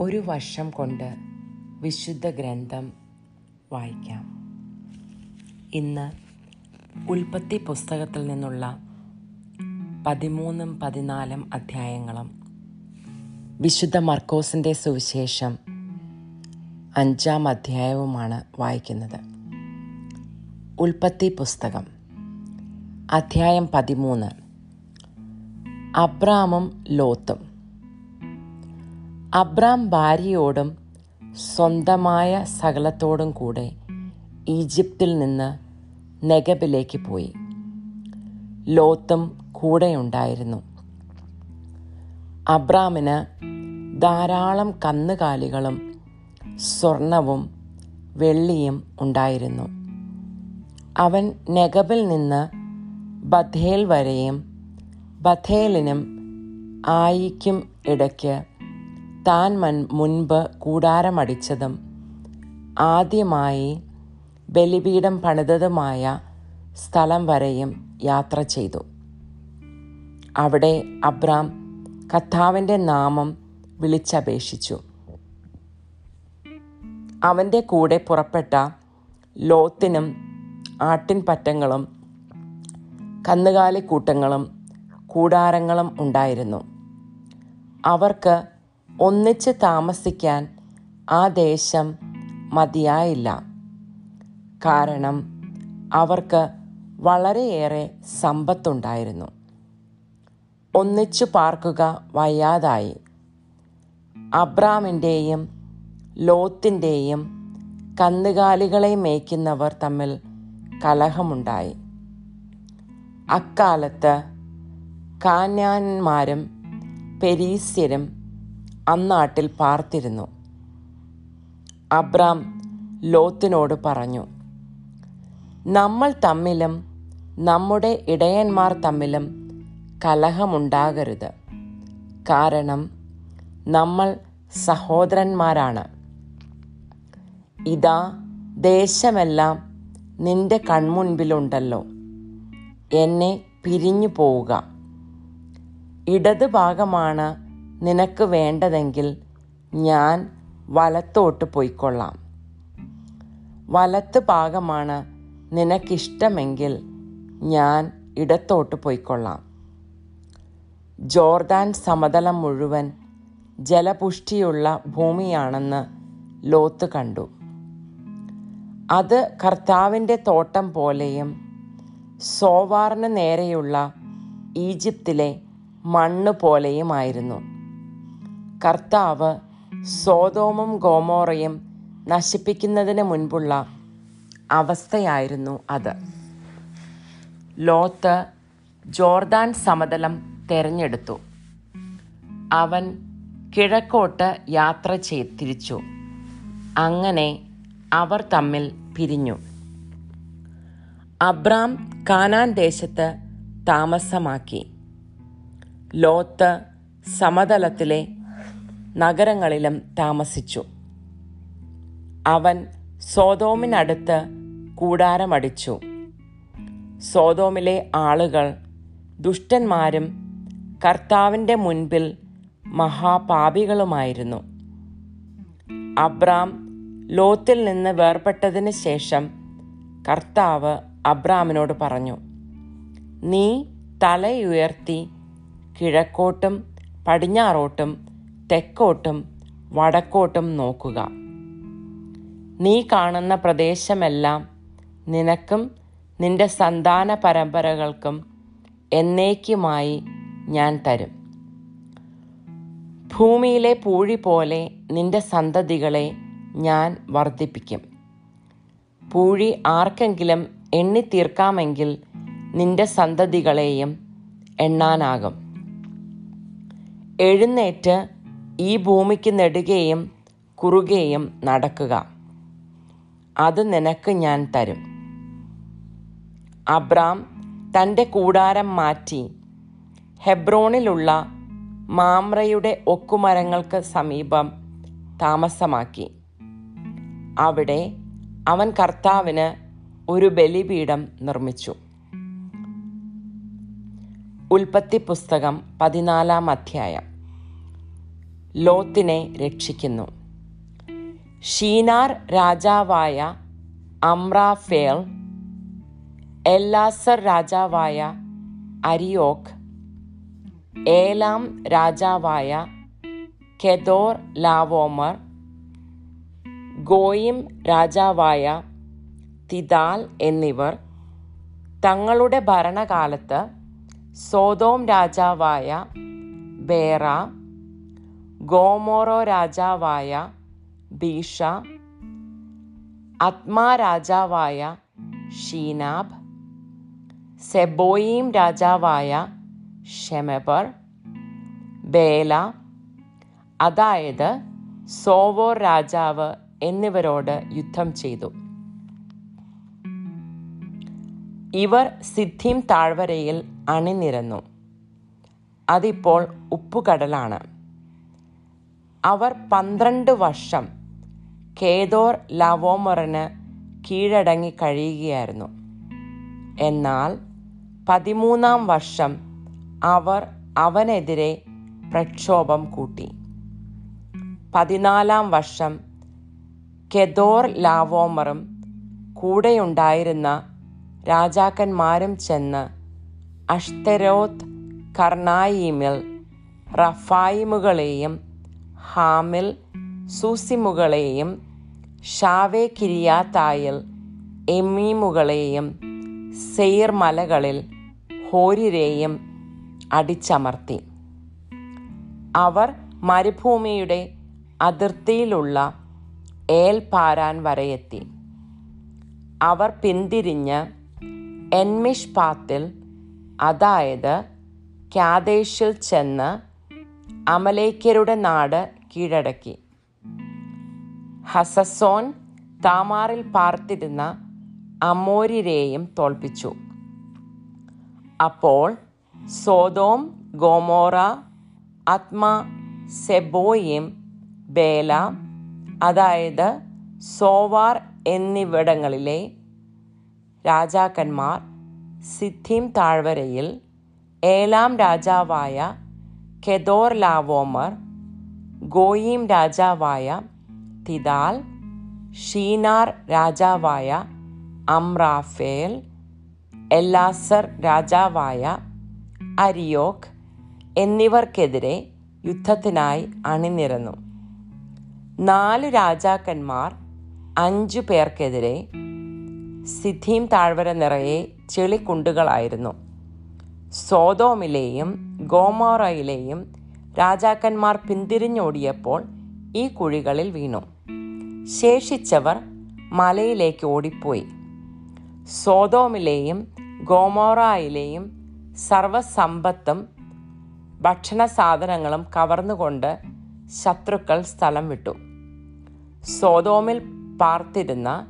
ഒരു വർഷം കൊണ്ട് വിശുദ്ധ ഗ്രന്ഥം വായിക്കാം. ഇന്ന് ഉൽപ്പത്തി പുസ്തകത്തിൽ നിന്നുള്ള പതിമൂന്നും പതിനാലും അധ്യായങ്ങളും വിശുദ്ധ മർക്കോസിന്റെ സുവിശേഷം അഞ്ചാം അധ്യായവുമാണ് വായിക്കുന്നത്. ഉൽപ്പത്തി പുസ്തകം അധ്യായം പതിമൂന്ന്. അബ്രാമും ലോത്തും. അബ്രാം ഭാര്യയോടും സ്വന്തമായ സകലത്തോടും കൂടെ ഈജിപ്തിൽ നിന്ന് നെഗബിലേക്ക് പോയി. ലോത്തും കൂടെയുണ്ടായിരുന്നു. അബ്രാമിന് ധാരാളം കന്നുകാലികളും സ്വർണവും വെള്ളിയും ഉണ്ടായിരുന്നു. അവൻ നെഗബിൽ നിന്ന് ബഥേൽ വരെയും ബഥേലിനും ആയിക്കും ഇടയ്ക്ക് താൻ മൻ മുൻപ് കൂടാരമടിച്ചതും ആദ്യമായി ബലിപീഠം പണിതതുമായ സ്ഥലം വരെയും യാത്ര ചെയ്തു. അവിടെ അബ്രാം കർത്താവിന്റെ നാമം വിളിച്ചപേക്ഷിച്ചു. അവന്റെ കൂടെ പുറപ്പെട്ട ലോത്തിനും ആട്ടിൻപറ്റങ്ങളും കന്നുകാലിക്കൂട്ടങ്ങളും കൂടാരങ്ങളും ഉണ്ടായിരുന്നു. അവർക്ക് ഒന്നിച്ച് താമസിക്കാൻ ആ ദേശം മതിയായില്ല. കാരണം അവർക്ക് വളരെയേറെ സമ്പത്തുണ്ടായിരുന്നു. ഒന്നിച്ചു പാർക്കുക വയ്യാതായി. അബ്രാമിന്റെയും ലോത്തിന്റെയും കന്നുകാലികളെ മേയ്ക്കുന്നവർ തമ്മിൽ കലഹമുണ്ടായി. അക്കാലത്ത് കാന്യാന്മാരും പെരീസ്യരും അന്നാട്ടിൽ പാർത്തിരുന്നു. അബ്രാം ലോത്തിനോട് പറഞ്ഞു നമ്മൾ തമ്മിലും നമ്മുടെ ഇടയന്മാർ തമ്മിലും കലഹമുണ്ടാകരുത്. കാരണം നമ്മൾ സഹോദരന്മാരാണ്. ഇതാ ദേശമെല്ലാം നിന്റെ കൺമുൻപിലുണ്ടല്ലോ. എന്നെ പിരിഞ്ഞു പോവുക ഇടത് ഭാഗമാണ് നിനക്ക് വേണ്ടതെങ്കിൽ ഞാൻ വലത്തോട്ട് പോയിക്കൊള്ളാം. വലത്ത് ഭാഗമാണ് നിനക്കിഷ്ടമെങ്കിൽ ഞാൻ ഇടത്തോട്ട് പോയിക്കൊള്ളാം. ജോർദാൻ സമതലം മുഴുവൻ ജലപുഷ്ടിയുള്ള ഭൂമിയാണെന്ന് ലോത്ത് കണ്ടു. അത് കർത്താവിന്റെ തോട്ടം പോലെയും സോവാറിന് നേരെയുള്ള ഈജിപ്തിലെ മണ്ണ് പോലെയുമായിരുന്നു. കർത്താവ് സോതോമും ഗോമോറയും നശിപ്പിക്കുന്നതിന് മുൻപുള്ള അവസ്ഥയായിരുന്നു അത്. ലോത്ത് ജോർദാൻ സമതലം തെരഞ്ഞെടുത്തു. അവൻ കിഴക്കോട്ട് യാത്ര ചെയ് തിരിച്ചു. അങ്ങനെ അവർ തമ്മിൽ പിരിഞ്ഞു. അബ്രാം കാനാൻ ദേശത്ത് താമസമാക്കി. ലോത്ത് സമതലത്തിലെ നഗരങ്ങളിലും താമസിച്ചു. അവൻ സോതോമിനടുത്ത് കൂടാരമടിച്ചു. സോതോമിലെ ആളുകൾ ദുഷ്ടന്മാരും കർത്താവിന്റെ മുൻപിൽ മഹാപാപികളുമായിരുന്നു. അബ്രാം ലോത്തിൽ നിന്ന് വേർപെട്ടതിന് ശേഷം കർത്താവ് അബ്രാമിനോട് പറഞ്ഞു നീ തലയുയർത്തി കിഴക്കോട്ടും പടിഞ്ഞാറോട്ടും തെക്കോട്ടും വടക്കോട്ടും നോക്കുക. നീ കാണുന്ന പ്രദേശമെല്ലാം നിനക്കും നിന്റെ സന്താന പരമ്പരകൾക്കും എന്നേക്കുമായി ഞാൻ തരും. ഭൂമിയിലെ പൂഴി പോലെ നിന്റെ സന്തതികളെ ഞാൻ വർദ്ധിപ്പിക്കും. പൂഴി ആർക്കെങ്കിലും എണ്ണിത്തീർക്കാമെങ്കിൽ നിന്റെ സന്തതികളെയും എണ്ണാനാകും. എഴുന്നേറ്റ് ഈ ഭൂമിക്ക് നെടുകയും കുറുകയും നടക്കുക. അത് നിനക്ക് ഞാൻ തരും. അബ്രാം തന്റെ കൂടാരം മാറ്റി ഹെബ്രോണിലുള്ള മാമ്രയുടെ ഒക്കുമരങ്ങൾക്ക് സമീപം താമസമാക്കി. അവിടെ അവൻ കർത്താവിന് ഒരു ബലിപീഠം നിർമ്മിച്ചു. ഉൽപ്പത്തി പുസ്തകം പതിനാലാം അധ്യായം. ലോത്തിനെ രക്ഷിക്കുന്നു. ഷീനാർ രാജാവായ അമ്രാഫേൽ എല്ലാസർ രാജാവായ അരിയോക് ഏലാം രാജാവായ കെദോർ ലാവോമർ ഗോയിം രാജാവായ തിദാൽ എന്നിവർ തങ്ങളുടെ ഭരണകാലത്ത് സോതോം രാജാവായ ബേറ ഗോമോറോ രാജാവായ ബീഷ അത്മാ രാജാവായ ഷീനാബ് സെബോയീം രാജാവായ ഷെമബർ ബേല അതായത് സോവോർ രാജാവ് എന്നിവരോട് യുദ്ധം ചെയ്തു. ഇവർ സിദ്ധിം താഴ്വരയിൽ അണിനിരന്നു. അതിപ്പോൾ ഉപ്പുകടലാണ്. അവർ പന്ത്രണ്ട് വർഷം കേദോർ ലവോമറിന് കീഴടങ്ങി കഴിയുകയായിരുന്നു. എന്നാൽ പതിമൂന്നാം വർഷം അവർ അവനെതിരെ പ്രക്ഷോഭം കൂട്ടി. പതിനാലാം വർഷം കെദോർ ലാവോമറും കൂടെയുണ്ടായിരുന്ന രാജാക്കന്മാരും ചെന്ന് അഷ്തരോത്ത് കർണായിമിൽ റഫായിമുകളെയും ഹാമിൽ സൂസിമുകളെയും ഷാവേ കിരിയാത്തായിൽ എമ്മീമുകളെയും സെയിർ മലകളിൽ ഹോരിരെയും അടിച്ചമർത്തി. അവർ മരുഭൂമിയുടെ അതിർത്തിയിലുള്ള ഏൽ പാരാൻ വരെയെത്തി. അവർ പിന്തിരിഞ്ഞ് എൻമിഷ് പാത്തിൽ അതായത് ക്യാദേശിൽ ചെന്ന് അമലേക്കരുടെ നാട് കീഴടക്കി. ഹസസോൻ താമാറിൽ പാർത്തിരുന്ന അമോരിരെയും തോൽപ്പിച്ചു. അപ്പോൾ Sodom Gomorrah Admah Zeboiim Bela അതായത് സോവാർ എന്നിവിടങ്ങളിലെ രാജാക്കന്മാർ സിദ്ധിം താഴ്വരയിൽ ഏലാം രാജാവായ കെദോർ ലാവോമർ ഗോയിം രാജാവായ തിദാൽ ഷീനാർ രാജാവായ അമ്രാഫേൽ എല്ലാസർ രാജാവായ അരിയോക് എന്നിവർക്കെതിരെ യുദ്ധത്തിനായി അണിനിരന്നു. നാല് രാജാക്കന്മാർ അഞ്ചു പേർക്കെതിരെ സിദ്ധീം താഴ്വര നിറയെ ചെളിക്കുണ്ടുകളായിരുന്നു. സോതോമിലെയും ഗോമോറയിലെയും രാജാക്കന്മാർ പിന്തിരിഞ്ഞോടിയപ്പോൾ ഈ കുഴികളിൽ വീണു. ശേഷിച്ചവർ മലയിലേക്ക് ഓടിപ്പോയി. സോതോമിലെയും ഗോമോറായിലെയും സർവസമ്പത്തും ഭക്ഷണ സാധനങ്ങളും കവർന്നുകൊണ്ട് ശത്രുക്കൾ സ്ഥലം വിട്ടു. സോതോമിൽ പാർത്തിരുന്ന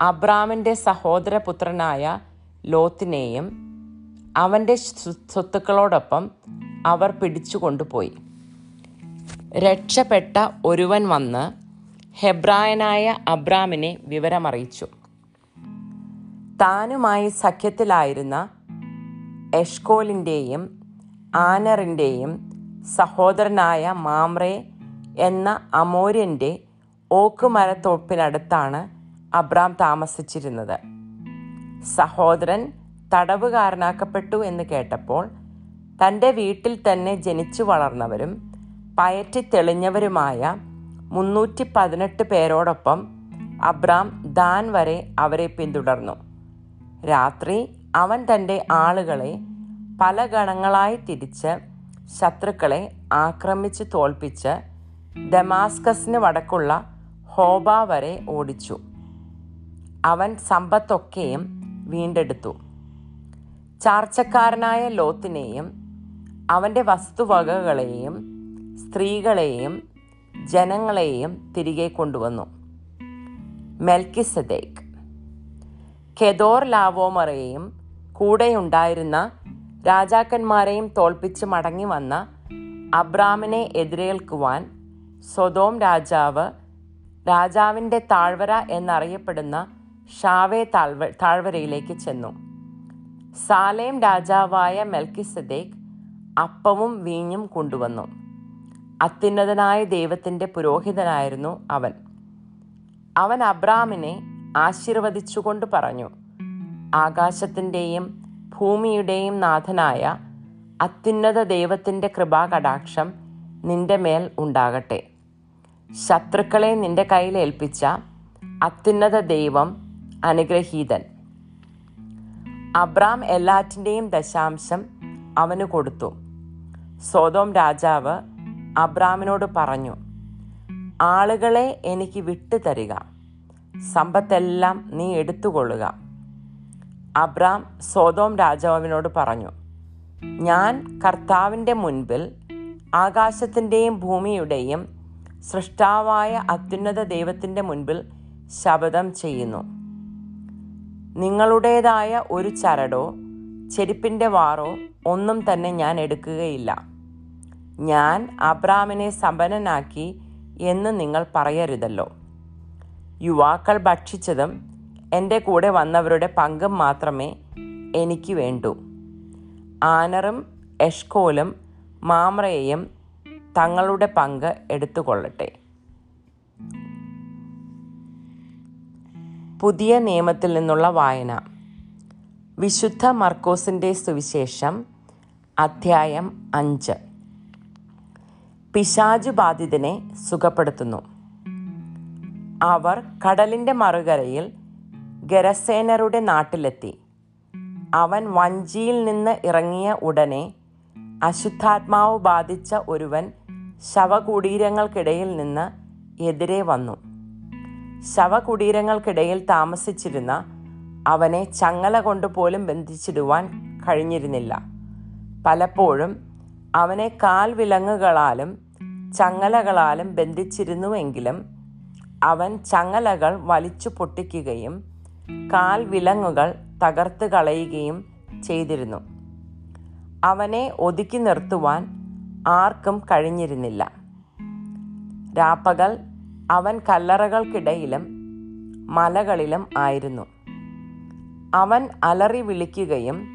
അബ്രാമിന്റെ സഹോദരപുത്രനായ ലോത്തിനെയും അവന്റെ സ്വത്തുക്കളോടൊപ്പം അവർ പിടിച്ചുകൊണ്ടുപോയി രക്ഷപ്പെട്ട ഒരുവൻ വന്ന് ഹെബ്രായനായ അബ്രാമിനെ വിവരമറിയിച്ചു. താനുമായി സഖ്യത്തിലായിരുന്ന എഷ്കോലിന്റെയും ആനറിന്റെയും സഹോദരനായ മാമ്രെ എന്ന അമോര്യന്റെ ഓക്കുമരത്തോപ്പിനടുത്താണ് അബ്രാം താമസിച്ചിരുന്നത്. സഹോദരൻ തടവുകാരനാക്കപ്പെട്ടു എന്ന് കേട്ടപ്പോൾ തന്റെ വീട്ടിൽ തന്നെ ജനിച്ചു വളർന്നവരും പയറ്റി തെളിഞ്ഞവരുമായ മുന്നൂറ്റി പതിനെട്ട് പേരോടൊപ്പം അബ്രാം ദാൻ വരെ അവരെ പിന്തുടർന്നു. രാത്രി അവൻ തന്റെ ആളുകളെ പല ഗണങ്ങളായി തിരിച്ച് ശത്രുക്കളെ ആക്രമിച്ച് തോൽപ്പിച്ച് ഡമാസ്കസിന് വടക്കുള്ള ഹോബ വരെ ഓടിച്ചു. അവൻ സമ്പത്തൊക്കെയും വീണ്ടെടുത്തു. ചാർച്ചക്കാരനായ ലോത്തിനെയും അവന്റെ വസ്തുവകകളെയും സ്ത്രീകളെയും ജനങ്ങളെയും തിരികെ കൊണ്ടുവന്നു. മെൽക്കിസദേക്ക്. കെദോർ ലാവോമറയെയും കൂടെയുണ്ടായിരുന്ന രാജാക്കന്മാരെയും തോൽപ്പിച്ച് മടങ്ങി വന്ന അബ്രാമിനെ എതിരേൽക്കുവാൻ സ്വതോം രാജാവ് രാജാവിന്റെ താഴ്വര എന്നറിയപ്പെടുന്ന ഷാവേ താഴ്വ താഴ്വരയിലേക്ക് ചെന്നു. സാലേം രാജാവായ മെൽക്കിസദേക്ക് അപ്പവും വീഞ്ഞും കൊണ്ടുവന്നു. അത്യുന്നതനായ ദൈവത്തിന്റെ പുരോഹിതനായിരുന്നു അവൻ. അവൻ അബ്രാമിനെ ആശീർവദിച്ചുകൊണ്ട് പറഞ്ഞു ആകാശത്തിന്റെയും ഭൂമിയുടെയും നാഥനായ അത്യുന്നത ദൈവത്തിന്റെ കൃപാകടാക്ഷം നിന്റെ മേൽ ഉണ്ടാകട്ടെ. ശത്രുക്കളെ നിന്റെ കയ്യിൽ ഏൽപ്പിച്ച അത്യുന്നത ദൈവം അനുഗ്രഹീതൻ. അബ്രാം എല്ലാറ്റിന്റെയും ദശാംശം അവന് കൊടുത്തു. സ്വതോം രാജാവ് അബ്രാമിനോട് പറഞ്ഞു ആളുകളെ എനിക്ക് വിട്ടു തരിക. സമ്പത്തെല്ലാം നീ എടുത്തുകൊള്ളുക. അബ്രാം സ്വതോം രാജാവിനോട് പറഞ്ഞു ഞാൻ കർത്താവിന്റെ മുൻപിൽ ആകാശത്തിന്റെയും ഭൂമിയുടെയും സൃഷ്ടാവായ അത്യുന്നത ദൈവത്തിന്റെ മുൻപിൽ ശപഥം ചെയ്യുന്നു. നിങ്ങളുടേതായ ഒരു ചരടോ ചെരുപ്പിന്റെ വാറോ ഒന്നും തന്നെ ഞാൻ എടുക്കുകയില്ല. ഞാൻ അബ്രാമിനെ സമ്പന്നനാക്കി എന്ന് നിങ്ങൾ പറയരുതല്ലോ. യുവാക്കൾ ഭക്ഷിച്ചതും എന്റെ കൂടെ വന്നവരുടെ പങ്കും മാത്രമേ എനിക്ക് വേണ്ടു. ആനറും എഷ്കോലും മാമ്രയെയും തങ്ങളുടെ പങ്ക് എടുത്തുകൊള്ളട്ടെ. പുതിയ നിയമത്തിൽ നിന്നുള്ള വായന. വിശുദ്ധ മർക്കോസിന്റെ സുവിശേഷം അധ്യായം അഞ്ച്. പിശാജു ബാധിതനെ സുഖപ്പെടുത്തുന്നു. അവർ കടലിന്റെ മറുകരയിൽ ഗരസേനരുടെ നാട്ടിലെത്തി. അവൻ വഞ്ചിയിൽ നിന്ന് ഇറങ്ങിയ ഉടനെ അശുദ്ധാത്മാവ് ബാധിച്ച ഒരുവൻ ശവകുടീരങ്ങൾക്കിടയിൽ നിന്ന് എതിരെ വന്നു. ശവകുടീരങ്ങൾക്കിടയിൽ താമസിച്ചിരുന്ന അവനെ ചങ്ങല കൊണ്ട് പോലും ബന്ധിച്ചിടുവാൻ കഴിഞ്ഞിരുന്നില്ല. പലപ്പോഴും അവനെ കാൽ വിലങ്ങുകളാലും ചങ്ങലകളാലും ബന്ധിച്ചിരുന്നുവെങ്കിലും അവൻ ചങ്ങലകൾ വലിച്ചു പൊട്ടിക്കുകയും കാൽ വിലങ്ങുകൾ തകർത്ത് കളയുകയും ചെയ്തിരുന്നു. അവനെ ഒതുക്കി നിർത്തുവാൻ ആർക്കും കഴിഞ്ഞിരുന്നില്ല. രാപ്പകൽ അവൻ കല്ലറകൾക്കിടയിലും മലകളിലും ആയിരുന്നു. അവൻ അലറി വിളിക്കുകയും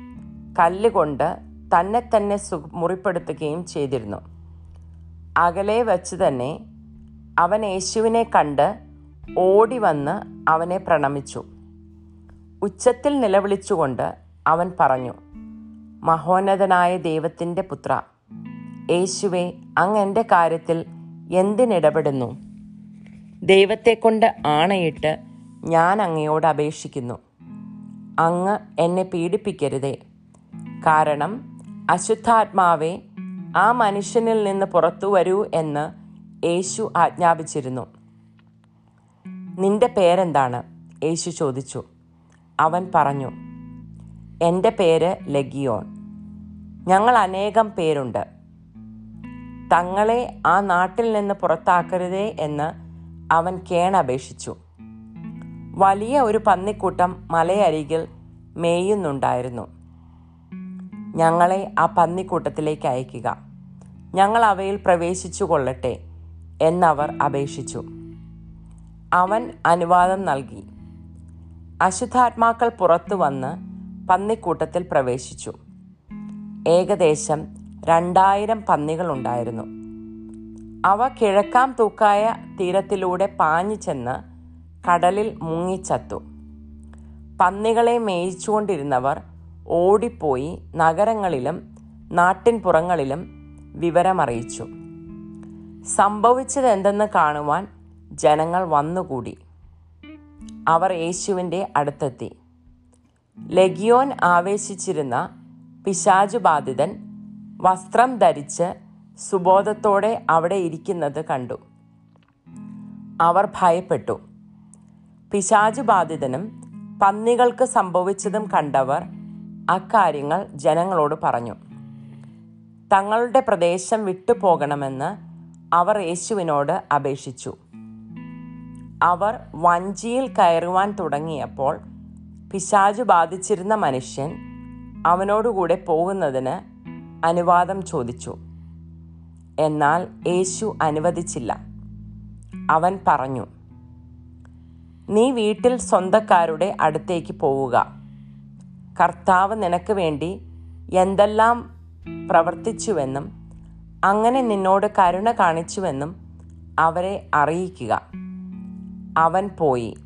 കല്ലുകൊണ്ട് തന്നെ തന്നെ സു മുറിപ്പെടുത്തുകയും ചെയ്തിരുന്നു. അകലെ വച്ച് തന്നെ അവൻ യേശുവിനെ കണ്ട് ഓടി വന്ന് അവനെ പ്രണമിച്ചു. ഉച്ചത്തിൽ നിലവിളിച്ചുകൊണ്ട് അവൻ പറഞ്ഞു മഹോന്നതനായ ദൈവത്തിന്റെ പുത്ര യേശുവെ അങ്ങ് എന്റെ കാര്യത്തിൽ എന്തിനിടപെടുന്നു? ദൈവത്തെക്കൊണ്ട് ആണയിട്ട് ഞാൻ അങ്ങയോട് അപേക്ഷിക്കുന്നു. അങ്ങ് എന്നെ പീഡിപ്പിക്കരുതേ. കാരണം അശുദ്ധാത്മാവെ ആ മനുഷ്യനിൽ നിന്ന് പുറത്തു വരൂ എന്ന് യേശു ആജ്ഞാപിച്ചിരുന്നു. നിന്റെ പേരെന്താണ്? യേശു ചോദിച്ചു. അവൻ പറഞ്ഞു എന്റെ പേര് ലഗിയോൺ. ഞങ്ങൾ അനേകം പേരുണ്ട്. തങ്ങളെ ആ നാട്ടിൽ നിന്ന് പുറത്താക്കരുതേ എന്ന് അവൻ കേണപേക്ഷിച്ചു വലിയ ഒരു പന്നിക്കൂട്ടം മലയരികിൽ മേയുന്നുണ്ടായിരുന്നു. ഞങ്ങളെ ആ പന്നിക്കൂട്ടത്തിലേക്ക് അയക്കുക. ഞങ്ങൾ അവയിൽ പ്രവേശിച്ചു കൊള്ളട്ടെ എന്നവർ അപേക്ഷിച്ചു. അവൻ അനുവാദം നൽകി. അശുദ്ധാത്മാക്കൾ പുറത്തു വന്ന് പന്നിക്കൂട്ടത്തിൽ പ്രവേശിച്ചു. ഏകദേശം രണ്ടായിരം പന്നികളുണ്ടായിരുന്നു. അവ കിഴക്കാം തൂക്കായ തീരത്തിലൂടെ പാഞ്ഞു ചെന്ന് കടലിൽ മുങ്ങിച്ചത്തു. പന്നികളെ മേയിച്ചുകൊണ്ടിരുന്നവർ ഓടിപ്പോയി നഗരങ്ങളിലും നാട്ടിൻപുറങ്ങളിലും വിവരമറിയിച്ചു. സംഭവിച്ചതെന്തെന്ന് കാണുവാൻ ജനങ്ങൾ വന്നുകൂടി. അവർ യേശുവിന്റെ അടുത്തെത്തി. ലഗിയോൻ ആവേശിച്ചിരുന്ന പിശാചുബാധിതൻ വസ്ത്രം ധരിച്ച് സുബോധത്തോടെ അവിടെ ഇരിക്കുന്നത് കണ്ടു. അവർ ഭയപ്പെട്ടു. പിശാചുബാധിതനും പന്നികൾക്ക് സംഭവിച്ചതും കണ്ടവർ അക്കാര്യങ്ങൾ ജനങ്ങളോട് പറഞ്ഞു. തങ്ങളുടെ പ്രദേശം വിട്ടുപോകണമെന്ന് അവർ യേശുവിനോട് അപേക്ഷിച്ചു. അവർ വഞ്ചിയിൽ കയറുവാൻ തുടങ്ങിയപ്പോൾ പിശാചു ബാധിച്ചിരുന്ന മനുഷ്യൻ അവനോടുകൂടെ പോകുന്നതിന് അനുവാദം ചോദിച്ചു. എന്നാൽ യേശു അനുവദിച്ചില്ല. അവൻ പറഞ്ഞു നീ വീട്ടിൽ സ്വന്തക്കാരുടെ അടുത്തേക്ക് പോവുക. കർത്താവ് നിനക്ക് വേണ്ടി എന്തെല്ലാം പ്രവർത്തിച്ചുവെന്നും അങ്ങനെ നിന്നോട് കരുണ കാണിച്ചുവെന്നും അവരെ അറിയിക്കുക. അവൻ പോയി.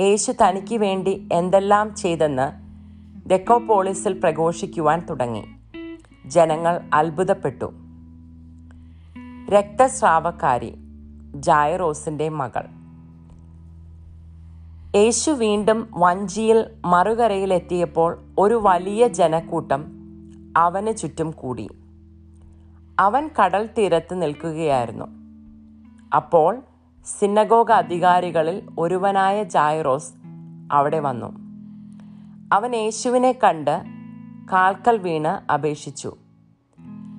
യേശു തനിക്ക് വേണ്ടി എന്തെല്ലാം ചെയ്തെന്ന് ഡെക്കോപോളിസിൽ പ്രഘോഷിക്കുവാൻ തുടങ്ങി. ജനങ്ങൾ അത്ഭുതപ്പെട്ടു. രക്തസ്രാവക്കാരി ജായറോസിന്റെ മകൾ. യേശു വീണ്ടും വഞ്ചിയിൽ മറുകരയിലെത്തിയപ്പോൾ ഒരു വലിയ ജനക്കൂട്ടം അവന് ചുറ്റും കൂടി. അവൻ കടൽ തീരത്ത് നിൽക്കുകയായിരുന്നു. അപ്പോൾ സിന്നഗോഗ അധികാരികളിൽ ഒരുവനായ ജായറോസ് അവിടെ വന്നു. അവൻ യേശുവിനെ കണ്ട് കാൽക്കൽ വീണ് അപേക്ഷിച്ചു.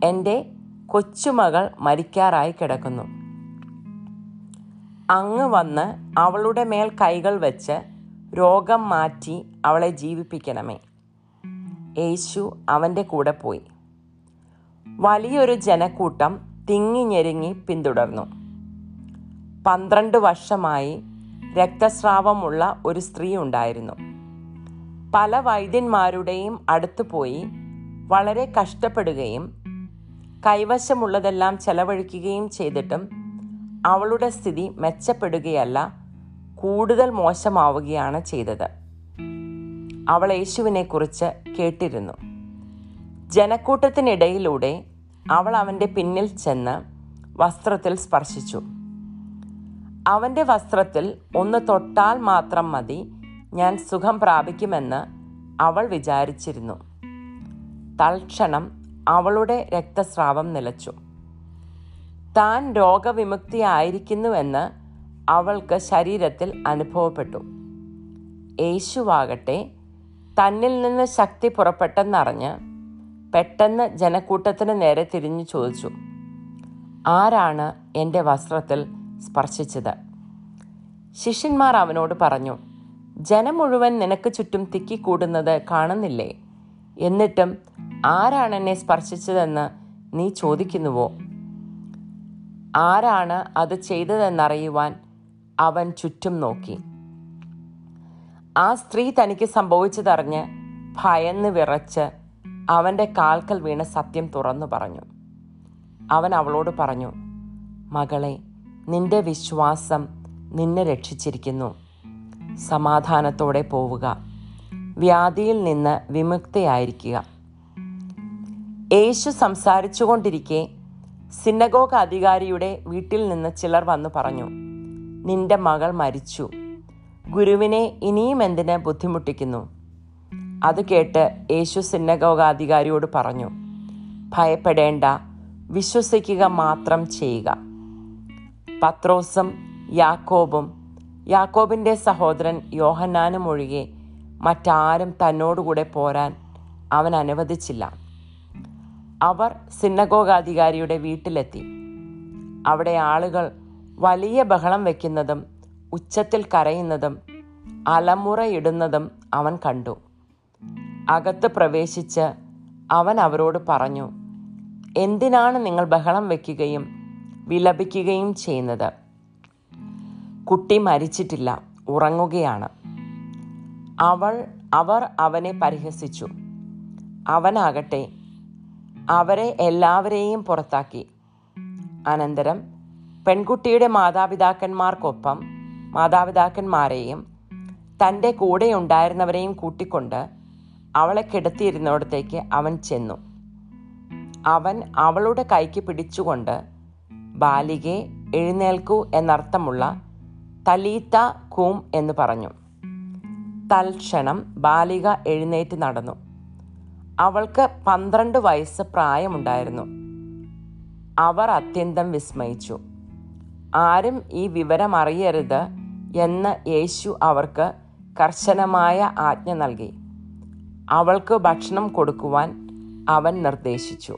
എന്റെ കൊച്ചുമകൾ മരിക്കാറായി കിടക്കുന്നു. അങ്ങ് വന്ന് അവളുടെ മേൽ കൈകൾ വെച്ച് രോഗം മാറ്റി അവളെ ജീവിപ്പിക്കണമേ. യേശു അവന്റെ കൂടെ പോയി. വലിയൊരു ജനക്കൂട്ടം തിങ്ങി ഞെരുങ്ങി പിന്തുടർന്നു. പന്ത്രണ്ട് വർഷമായി രക്തസ്രാവമുള്ള ഒരു സ്ത്രീ ഉണ്ടായിരുന്നു. പല വൈദ്യന്മാരുടെയും അടുത്ത് പോയി വളരെ കഷ്ടപ്പെടുകയും കൈവശമുള്ളതെല്ലാം ചെലവഴിക്കുകയും ചെയ്തിട്ടും അവളുടെ സ്ഥിതി മെച്ചപ്പെടുകയല്ല കൂടുതൽ മോശമാവുകയാണ് ചെയ്തത്. അവൾ യേശുവിനെക്കുറിച്ച് കേട്ടിരുന്നു. ജനക്കൂട്ടത്തിനിടയിലൂടെ അവൾ അവന്റെ പിന്നിൽ ചെന്ന് വസ്ത്രത്തിൽ സ്പർശിച്ചു. അവന്റെ വസ്ത്രത്തിൽ ഒന്ന് തൊട്ടാൽ മാത്രം മതി ഞാൻ സുഖം പ്രാപിക്കുമെന്ന് അവൾ വിചാരിച്ചിരുന്നു. തൽക്ഷണം അവളുടെ രക്തസ്രാവം നിലച്ചു. താൻ രോഗവിമുക്തിയായിരിക്കുന്നുവെന്ന് അവൾക്ക് ശരീരത്തിൽ അനുഭവപ്പെട്ടു. യേശുവാകട്ടെ തന്നിൽ നിന്ന് ശക്തി പുറപ്പെട്ടെന്നറിഞ്ഞ് പെട്ടെന്ന് ജനക്കൂട്ടത്തിന് നേരെ തിരിഞ്ഞു ചോദിച്ചു ആരാണ് എന്റെ വസ്ത്രത്തിൽ സ്പർശിച്ചത്? ശിഷ്യന്മാർ അവനോട് പറഞ്ഞു ജനം മുഴുവൻ നിനക്ക് ചുറ്റും തിക്കിക്കൂടുന്നത് കാണുന്നില്ലേ? എന്നിട്ടും ആരാണ് എന്നെ സ്പർശിച്ചതെന്ന് നീ ചോദിക്കുന്നുവോ? ആരാണ് അത് ചെയ്തതെന്നറിയുവാൻ അവൻ ചുറ്റും നോക്കി. ആ സ്ത്രീ തനിക്ക് സംഭവിച്ചതറിഞ്ഞ് ഭയന്ന് വിറച്ച് അവന്റെ കാൽക്കൽ വീണ് സത്യം തുറന്നു പറഞ്ഞു. അവൻ അവളോട് പറഞ്ഞു മകളെ നിന്റെ വിശ്വാസം നിന്നെ രക്ഷിച്ചിരിക്കുന്നു. സമാധാനത്തോടെ പോവുക. വ്യാധിയിൽ നിന്ന് വിമുക്തയായിരിക്കുക. യേശു സംസാരിച്ചുകൊണ്ടിരിക്കെ സിന്നഗോഗ് അധികാരിയുടെ വീട്ടിൽ നിന്ന് ചിലർ വന്നു പറഞ്ഞു നിന്റെ മകൾ മരിച്ചു. ഗുരുവിനെ ഇനിയും എന്തിന് ബുദ്ധിമുട്ടിക്കുന്നു? അത് കേട്ട് യേശു സിന്നഗോഗാധികാരിയോട് പറഞ്ഞു ഭയപ്പെടേണ്ട വിശ്വസിക്കുക മാത്രം ചെയ്യുക. പത്രോസും യാക്കോബും യാക്കോബിന്റെ സഹോദരൻ യോഹന്നാനും ഒഴികെ മറ്റാരും തന്നോടുകൂടെ പോരാൻ അവൻ അനുവദിച്ചില്ല. അവർ സിന്നഗോഗാധികാരിയുടെ വീട്ടിലെത്തി. അവിടെ ആളുകൾ വലിയ ബഹളം വയ്ക്കുന്നതും ഉച്ചത്തിൽ കരയുന്നതും അലമുറയിടുന്നതും അവൻ കണ്ടു. അകത്ത് പ്രവേശിച്ച് അവൻ അവരോട് പറഞ്ഞു എന്തിനാണ് നിങ്ങൾ ബഹളം വയ്ക്കുകയും വിലപിക്കുകയും ചെയ്യുന്നത്? കുട്ടി മരിച്ചിട്ടില്ല ഉറങ്ങുകയാണ്. അവൾ അവർ അവനെ പരിഹസിച്ചു. അവനാകട്ടെ അവരെ എല്ലാവരെയും പുറത്താക്കി. അനന്തരം പെൺകുട്ടിയുടെ മാതാപിതാക്കന്മാർക്കൊപ്പം മാതാപിതാക്കന്മാരെയും തന്റെ കൂടെ ഉണ്ടായിരുന്നവരെയും കൂട്ടിക്കൊണ്ട് അവളെ കിടത്തിയിരുന്നിടത്തേക്ക് അവൻ ചെന്നു. അവൻ അവളുടെ കൈക്ക് പിടിച്ചുകൊണ്ട് ബാലികെ എഴുന്നേൽക്കൂ എന്നർത്ഥമുള്ള തലീത്ത കൂം എന്ന് പറഞ്ഞു. തൽക്ഷണം ബാലിക എഴുന്നേറ്റ് നടന്നു. അവൾക്ക് പന്ത്രണ്ട് വയസ്സ് പ്രായമുണ്ടായിരുന്നു. അവർ അത്യന്തം വിസ്മയിച്ചു. ആരും ഈ വിവരം അറിയരുത് എന്ന് യേശു അവർക്ക് കർശനമായ ആജ്ഞ നൽകി. അവൾക്ക് ഭക്ഷണം കൊടുക്കുവാൻ അവൻ നിർദ്ദേശിച്ചു.